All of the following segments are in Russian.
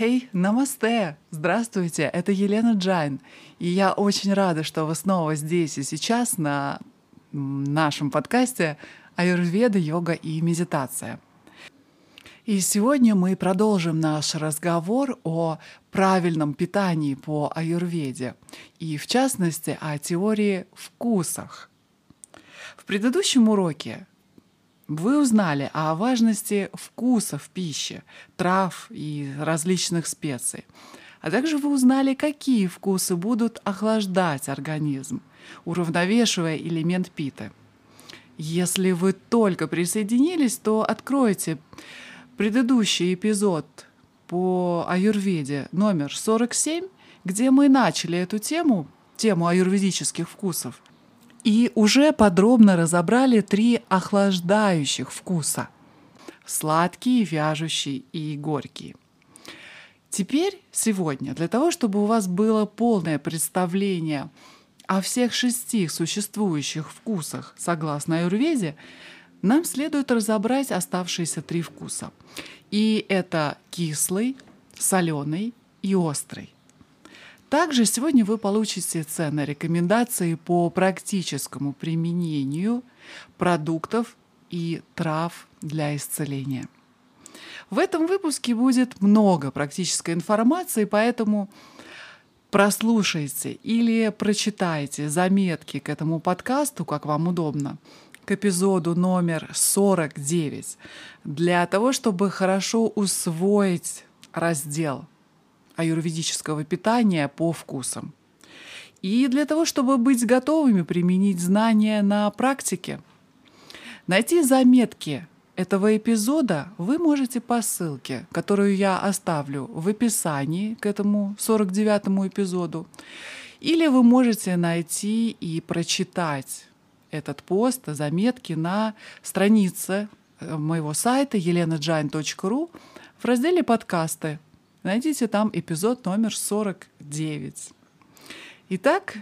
Хей, намасте! Здравствуйте, это Елена Джайн. И я очень рада, что вы снова здесь и сейчас на нашем подкасте «Аюрведа, йога и медитация». И сегодня мы продолжим наш разговор о правильном питании по аюрведе и, в частности, о теории вкусах. В предыдущем уроке вы узнали о важности вкусов пищи, трав и различных специй. А также вы узнали, какие вкусы будут охлаждать организм, уравновешивая элемент питы. Если вы только присоединились, то откройте предыдущий эпизод по аюрведе номер 47, где мы начали эту тему, тему аюрведических вкусов – и уже подробно разобрали три охлаждающих вкуса – сладкий, вяжущий и горький. Теперь, сегодня, для того, чтобы у вас было полное представление о всех шести существующих вкусах согласно аюрведе, нам следует разобрать оставшиеся три вкуса. И это кислый, соленый и острый. Также сегодня вы получите ценные рекомендации по практическому применению продуктов и трав для исцеления. В этом выпуске будет много практической информации, поэтому прослушайте или прочитайте заметки к этому подкасту, как вам удобно, к эпизоду номер 49, для того, чтобы хорошо усвоить раздел аюрведического питания по вкусам. И для того, чтобы быть готовыми применить знания на практике. Найти заметки этого эпизода вы можете по ссылке, которую я оставлю в описании к этому 49-му эпизоду. Или вы можете найти и прочитать этот пост, заметки на странице э, моего сайта elenajain.ru в разделе «Подкасты» Найдите там эпизод номер 49. Итак,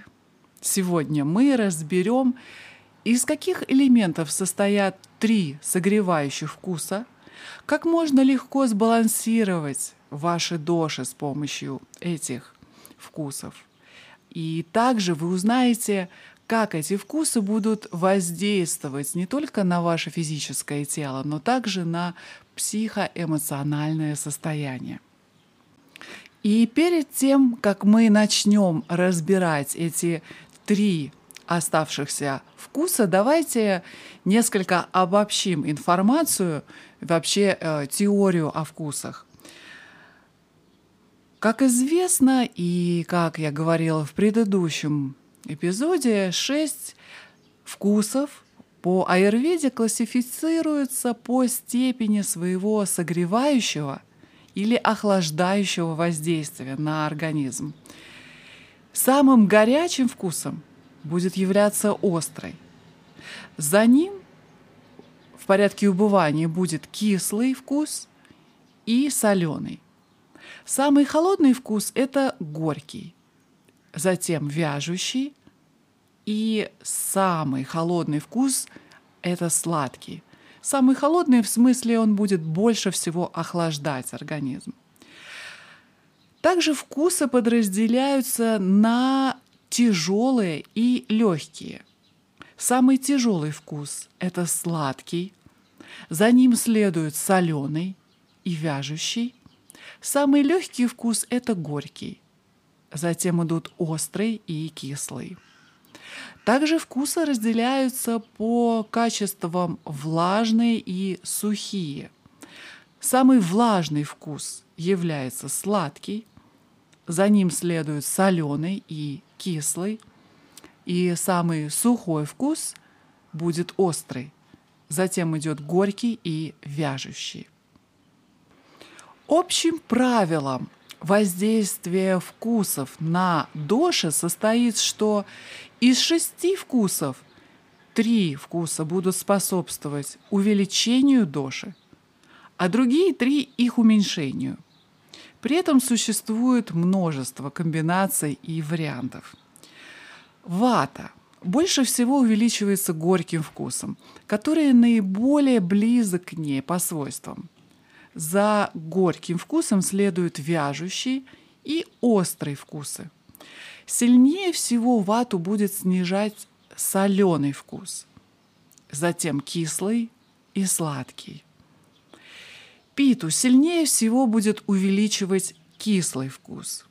сегодня мы разберем, из каких элементов состоят три согревающих вкуса, как можно легко сбалансировать ваши доши с помощью этих вкусов. И также вы узнаете, как эти вкусы будут воздействовать не только на ваше физическое тело, но также на психоэмоциональное состояние. И перед тем, как мы начнем разбирать эти три оставшихся вкуса, давайте несколько обобщим информацию, вообще э, теорию о вкусах. Как известно, и как я говорила в предыдущем эпизоде, шесть вкусов по аюрведе классифицируются по степени своего согревающего – или охлаждающего воздействия на организм. Самым горячим вкусом будет являться острый. За ним в порядке убывания будет кислый вкус и соленый. Самый холодный вкус – это горький, затем вяжущий, и самый холодный вкус – это сладкий. Самый холодный, в смысле, он будет больше всего охлаждать организм. Также вкусы подразделяются на тяжелые и легкие. Самый тяжелый вкус – это сладкий, за ним следует соленый и вяжущий. Самый легкий вкус – это горький. Затем идут острый и кислый. Также вкусы разделяются по качествам влажные и сухие. Самый влажный вкус является сладкий, за ним следует соленый и кислый, и самый сухой вкус будет острый. Затем идет горький и вяжущий. Общим правилом воздействия вкусов на доши состоит, что из шести вкусов три вкуса будут способствовать увеличению доши, а другие три их уменьшению. При этом существует множество комбинаций и вариантов. Вата больше всего увеличивается горьким вкусом, который наиболее близок к ней по свойствам. За горьким вкусом следуют вяжущий и острые вкусы. Сильнее всего вату будет снижать соленый вкус, затем кислый и сладкий. Питу сильнее всего будет увеличивать кислый вкус,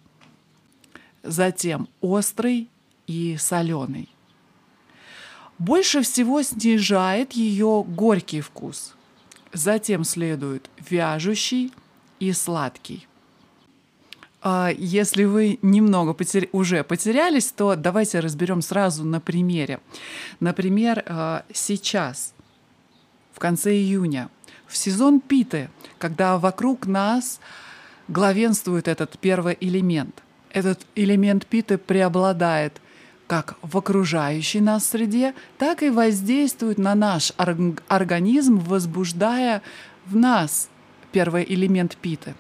затем острый и соленый. Больше всего снижает ее горький вкус. Затем следует вяжущий и сладкий. А если вы немного потер... уже потерялись, то давайте разберем сразу на примере. Например, а, сейчас, в конце июня, в сезон питы, когда вокруг нас главенствует этот первый элемент. Этот элемент питы преобладает как в окружающей нас среде, так и воздействует на наш организм, возбуждая в нас первый элемент питы.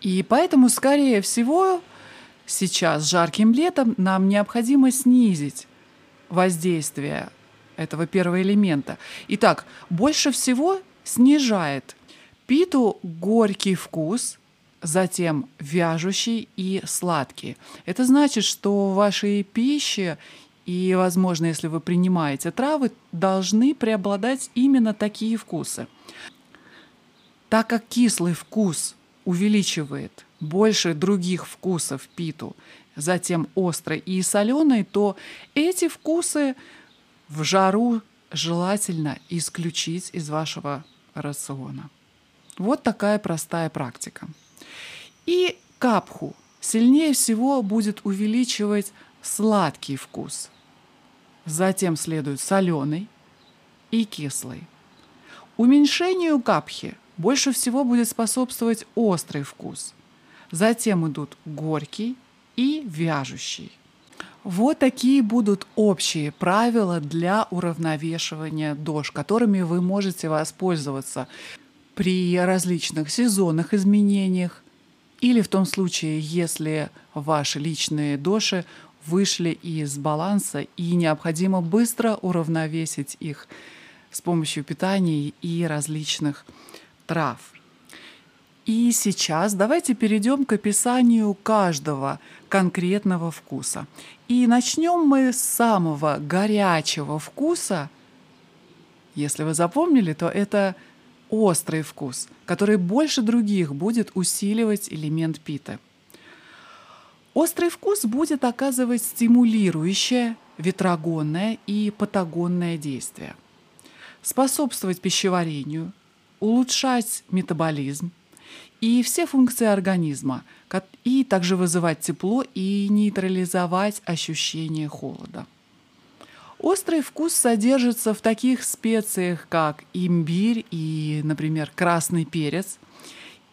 И поэтому, скорее всего, сейчас, жарким летом, нам необходимо снизить воздействие этого первого элемента. Итак, больше всего снижает питу горький вкус, затем вяжущий и сладкий. Это значит, что в вашей пище и, возможно, если вы принимаете травы, должны преобладать именно такие вкусы. Так как кислый вкус увеличивает больше других вкусов питу, затем острый и соленый, то эти вкусы в жару желательно исключить из вашего рациона. Вот такая простая практика. И капху сильнее всего будет увеличивать сладкий вкус. Затем следует соленый и кислый. Уменьшению капхи больше всего будет способствовать острый вкус. Затем идут горький и вяжущий. Вот такие будут общие правила для уравновешивания дож, которыми вы можете воспользоваться при различных сезонных изменениях или в том случае, если ваши личные доши вышли из баланса и необходимо быстро уравновесить их с помощью питания и различных трав. И сейчас давайте перейдем к описанию каждого конкретного вкуса. И начнем мы с самого горячего вкуса. Если вы запомнили, то это острый вкус, который больше других будет усиливать элемент питы. Острый вкус будет оказывать стимулирующее, ветрогонное и патагонное действие, способствовать пищеварению, улучшать метаболизм и все функции организма, и также вызывать тепло и нейтрализовать ощущение холода. Острый вкус содержится в таких специях, как имбирь и, например, красный перец.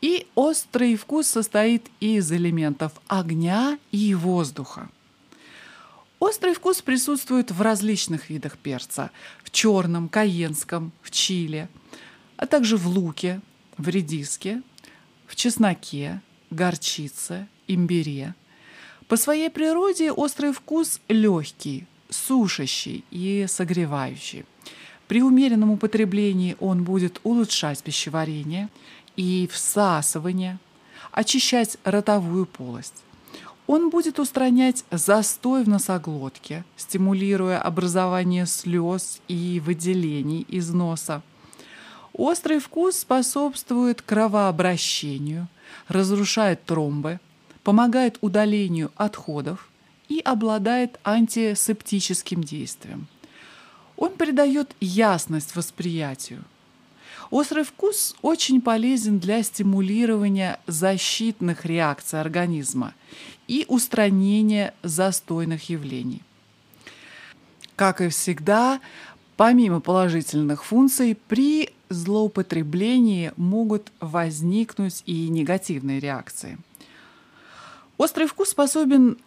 И острый вкус состоит из элементов огня и воздуха. Острый вкус присутствует в различных видах перца. В черном, каенском, в чили, а также в луке, в редиске, в чесноке, горчице, имбире. По своей природе острый вкус легкий, сушащий и согревающий. При умеренном употреблении он будет улучшать пищеварение и всасывание, очищать ротовую полость. Он будет устранять застой в носоглотке, стимулируя образование слез и выделений из носа. Острый вкус способствует кровообращению, разрушает тромбы, помогает удалению отходов, и обладает антисептическим действием. Он придает ясность восприятию. Острый вкус очень полезен для стимулирования защитных реакций организма и устранения застойных явлений. Как и всегда, помимо положительных функций, при злоупотреблении могут возникнуть и негативные реакции. Острый вкус способен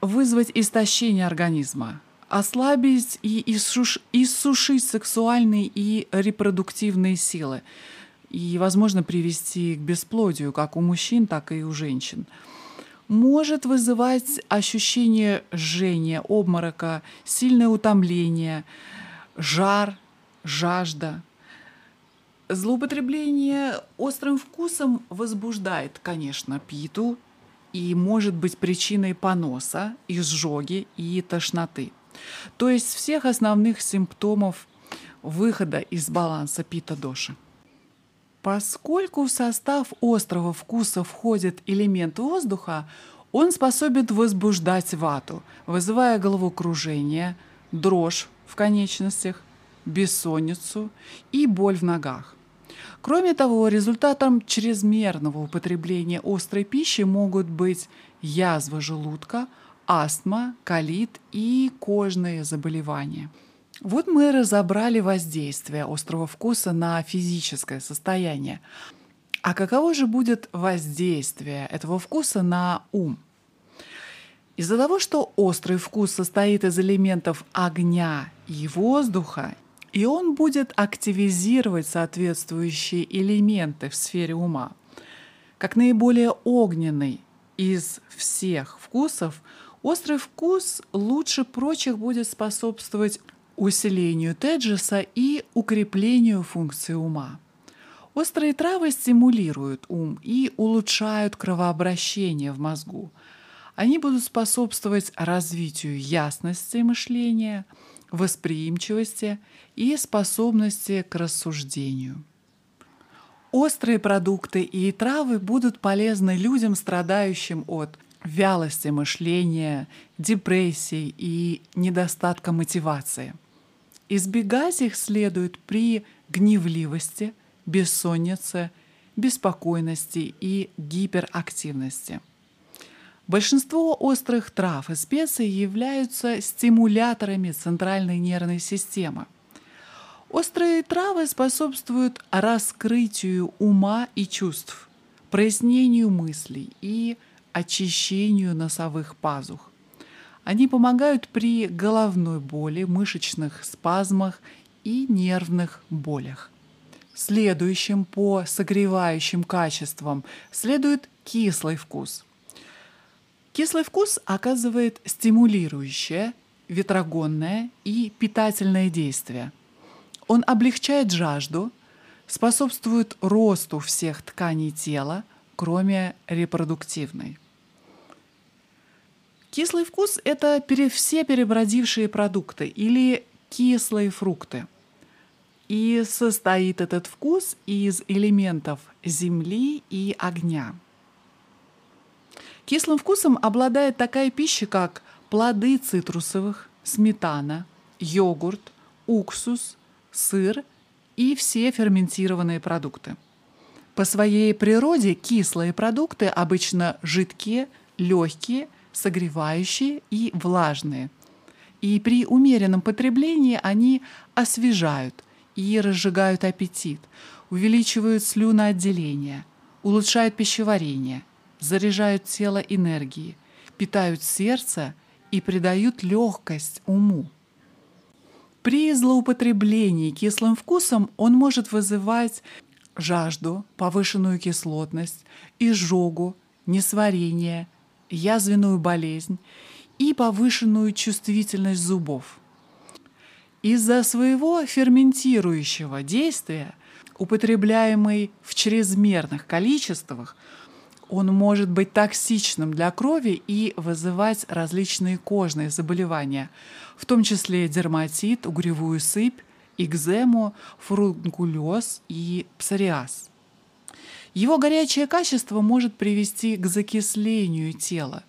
вызвать истощение организма, ослабить и иссуш... иссушить сексуальные и репродуктивные силы и, возможно, привести к бесплодию как у мужчин, так и у женщин. Может вызывать ощущение жжения, обморока, сильное утомление, жар, жажда. Злоупотребление острым вкусом возбуждает, конечно, питу и может быть причиной поноса, изжоги и тошноты. То есть всех основных симптомов выхода из баланса пита-доши. Поскольку в состав острого вкуса входит элемент воздуха, он способен возбуждать вату, вызывая головокружение, дрожь в конечностях, бессонницу и боль в ногах. Кроме того, результатом чрезмерного употребления острой пищи могут быть язва желудка, астма, колит и кожные заболевания. Вот мы разобрали воздействие острого вкуса на физическое состояние. А каково же будет воздействие этого вкуса на ум? Из-за того, что острый вкус состоит из элементов огня и воздуха, и он будет активизировать соответствующие элементы в сфере ума. Как наиболее огненный из всех вкусов, острый вкус лучше прочих будет способствовать усилению теджеса и укреплению функции ума. Острые травы стимулируют ум и улучшают кровообращение в мозгу. Они будут способствовать развитию ясности мышления – восприимчивости и способности к рассуждению. Острые продукты и травы будут полезны людям, страдающим от вялости мышления, депрессии и недостатка мотивации. Избегать их следует при гневливости, бессоннице, беспокойности и гиперактивности – Большинство острых трав и специй являются стимуляторами центральной нервной системы. Острые травы способствуют раскрытию ума и чувств, прояснению мыслей и очищению носовых пазух. Они помогают при головной боли, мышечных спазмах и нервных болях. Следующим по согревающим качествам следует кислый вкус – Кислый вкус оказывает стимулирующее, ветрогонное и питательное действие. Он облегчает жажду, способствует росту всех тканей тела, кроме репродуктивной. Кислый вкус – это все перебродившие продукты или кислые фрукты. И состоит этот вкус из элементов земли и огня – Кислым вкусом обладает такая пища, как плоды цитрусовых, сметана, йогурт, уксус, сыр и все ферментированные продукты. По своей природе кислые продукты обычно жидкие, легкие, согревающие и влажные. И при умеренном потреблении они освежают и разжигают аппетит, увеличивают слюноотделение, улучшают пищеварение – заряжают тело энергией, питают сердце и придают легкость уму. При злоупотреблении кислым вкусом он может вызывать жажду, повышенную кислотность, изжогу, несварение, язвенную болезнь и повышенную чувствительность зубов. Из-за своего ферментирующего действия, употребляемый в чрезмерных количествах, он может быть токсичным для крови и вызывать различные кожные заболевания, в том числе дерматит, угревую сыпь, экзему, фурункулез и псориаз. Его горячее качество может привести к закислению тела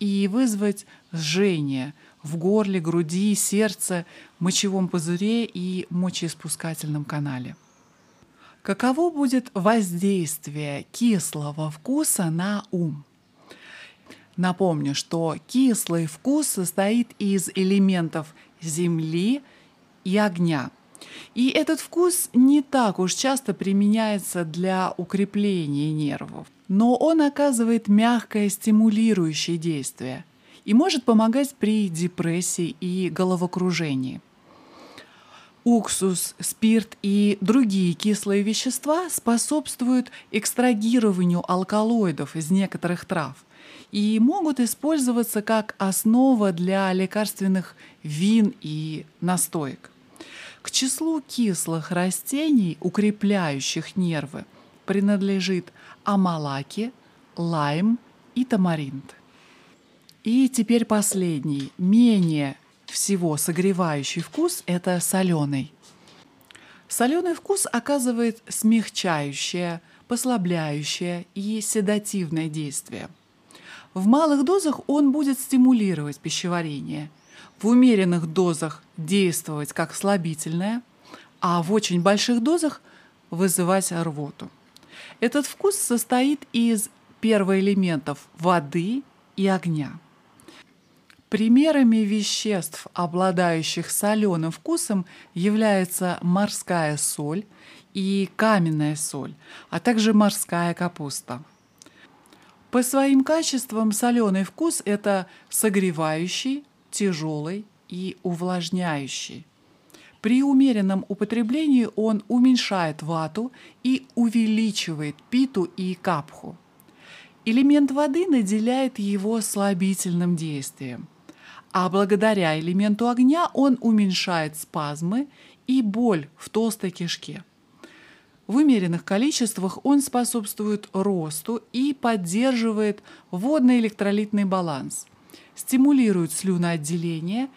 и вызвать жжение в горле, груди, сердце, мочевом пузыре и мочеиспускательном канале. Каково будет воздействие кислого вкуса на ум? Напомню, что кислый вкус состоит из элементов земли и огня. И этот вкус не так уж часто применяется для укрепления нервов, но он оказывает мягкое стимулирующее действие и может помогать при депрессии и головокружении – Уксус, спирт и другие кислые вещества способствуют экстрагированию алкалоидов из некоторых трав и могут использоваться как основа для лекарственных вин и настоек. К числу кислых растений, укрепляющих нервы, принадлежит амалаки, лайм и тамаринт. И теперь последний, менее всего согревающий вкус – это соленый. Соленый вкус оказывает смягчающее, послабляющее и седативное действие. В малых дозах он будет стимулировать пищеварение, в умеренных дозах действовать как слабительное, а в очень больших дозах вызывать рвоту. Этот вкус состоит из первоэлементов воды и огня. Примерами веществ, обладающих соленым вкусом, является морская соль и каменная соль, а также морская капуста. По своим качествам соленый вкус – это согревающий, тяжелый и увлажняющий. При умеренном употреблении он уменьшает вату и увеличивает питу и капху. Элемент воды наделяет его слабительным действием, а благодаря элементу огня он уменьшает спазмы и боль в толстой кишке. В умеренных количествах он способствует росту и поддерживает водно-электролитный баланс, стимулирует слюноотделение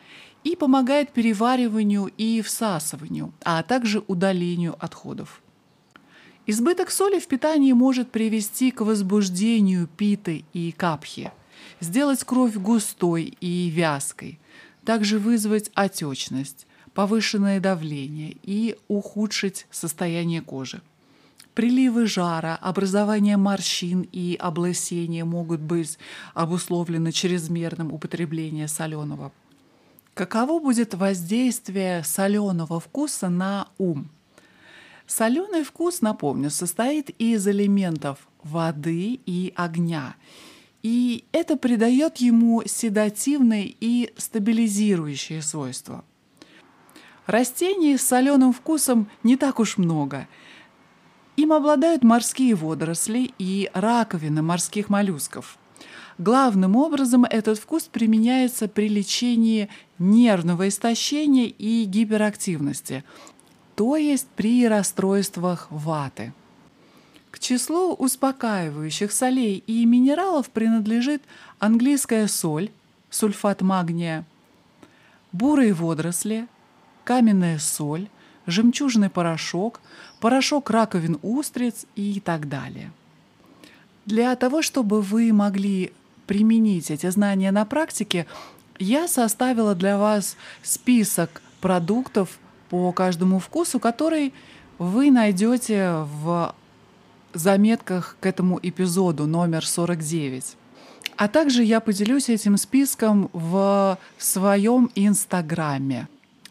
и помогает перевариванию и всасыванию, а также удалению отходов. Избыток соли в питании может привести к возбуждению питы и капхи, сделать кровь густой и вязкой, также вызвать отечность, повышенное давление и ухудшить состояние кожи. Приливы жара, образование морщин и облысение могут быть обусловлены чрезмерным употреблением соленого. Каково будет воздействие соленого вкуса на ум? Соленый вкус, напомню, состоит из элементов воды и огня. И это придает ему седативные и стабилизирующие свойства. Растений с соленым вкусом не так уж много. Им обладают морские водоросли и раковины морских моллюсков. Главным образом этот вкус применяется при лечении нервного истощения и гиперактивности, то есть при расстройствах ваты. К числу успокаивающих солей и минералов принадлежит английская соль, сульфат магния, бурые водоросли, каменная соль, жемчужный порошок, порошок раковин устриц и так далее. Для того, чтобы вы могли применить эти знания на практике, я составила для вас список продуктов, по каждому вкусу, который вы найдете в заметках к этому эпизоду номер 49. А также я поделюсь этим списком в своем инстаграме.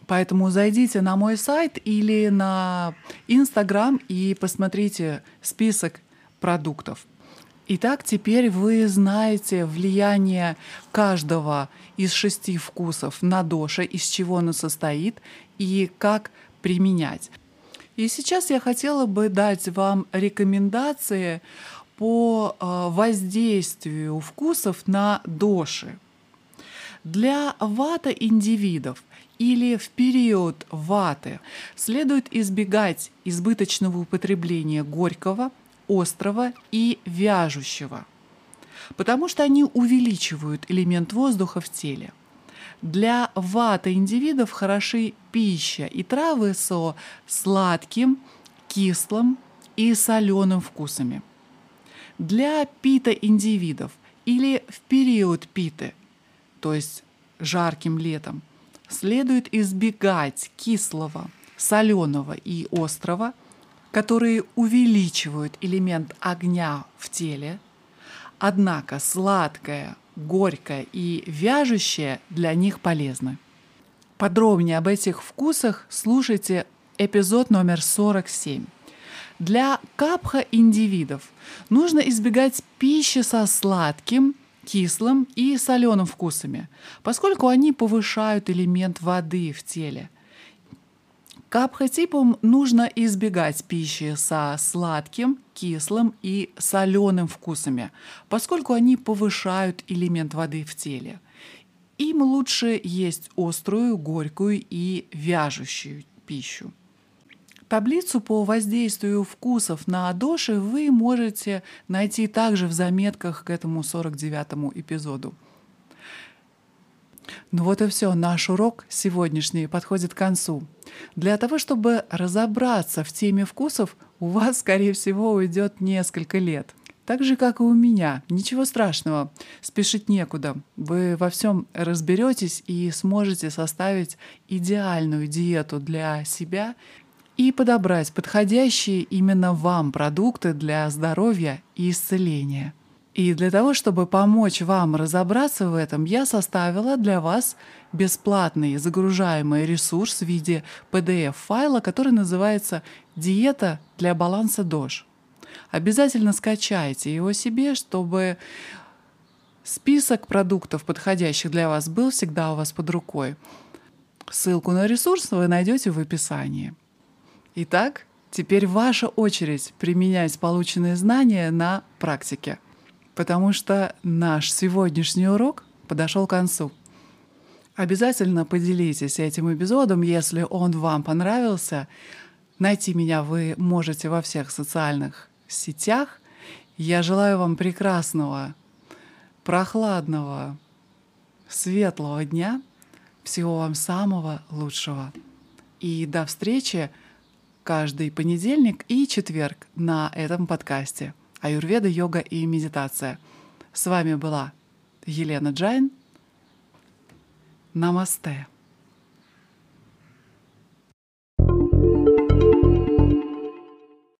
Поэтому зайдите на мой сайт или на инстаграм и посмотрите список продуктов. Итак, теперь вы знаете влияние каждого из шести вкусов на доша, из чего оно состоит и как применять. И сейчас я хотела бы дать вам рекомендации по э, воздействию вкусов на доши. Для вата индивидов или в период ваты следует избегать избыточного употребления горького, острого и вяжущего, потому что они увеличивают элемент воздуха в теле. Для вата индивидов хороши пища и травы со сладким, кислым и соленым вкусами. Для пита индивидов или в период питы, то есть жарким летом, следует избегать кислого, соленого и острого – которые увеличивают элемент огня в теле, однако сладкое, горькое и вяжущее для них полезны. Подробнее об этих вкусах слушайте эпизод номер 47. Для капха индивидов нужно избегать пищи со сладким, кислым и соленым вкусами, поскольку они повышают элемент воды в теле – Капхотипам нужно избегать пищи со сладким, кислым и соленым вкусами, поскольку они повышают элемент воды в теле. Им лучше есть острую, горькую и вяжущую пищу. Таблицу по воздействию вкусов на доши вы можете найти также в заметках к этому 49-му эпизоду. Ну вот и все, наш урок сегодняшний подходит к концу. Для того, чтобы разобраться в теме вкусов, у вас, скорее всего, уйдет несколько лет. Так же, как и у меня. Ничего страшного, спешить некуда. Вы во всем разберетесь и сможете составить идеальную диету для себя и подобрать подходящие именно вам продукты для здоровья и исцеления. И для того, чтобы помочь вам разобраться в этом, я составила для вас бесплатный загружаемый ресурс в виде PDF-файла, который называется «Диета для баланса ДОЖ». Обязательно скачайте его себе, чтобы список продуктов, подходящих для вас, был всегда у вас под рукой. Ссылку на ресурс вы найдете в описании. Итак, теперь ваша очередь применять полученные знания на практике – потому что наш сегодняшний урок подошел к концу. Обязательно поделитесь этим эпизодом, если он вам понравился. Найти меня вы можете во всех социальных сетях. Я желаю вам прекрасного, прохладного, светлого дня. Всего вам самого лучшего. И до встречи каждый понедельник и четверг на этом подкасте аюрведа, йога и медитация. С вами была Елена Джайн. Намасте.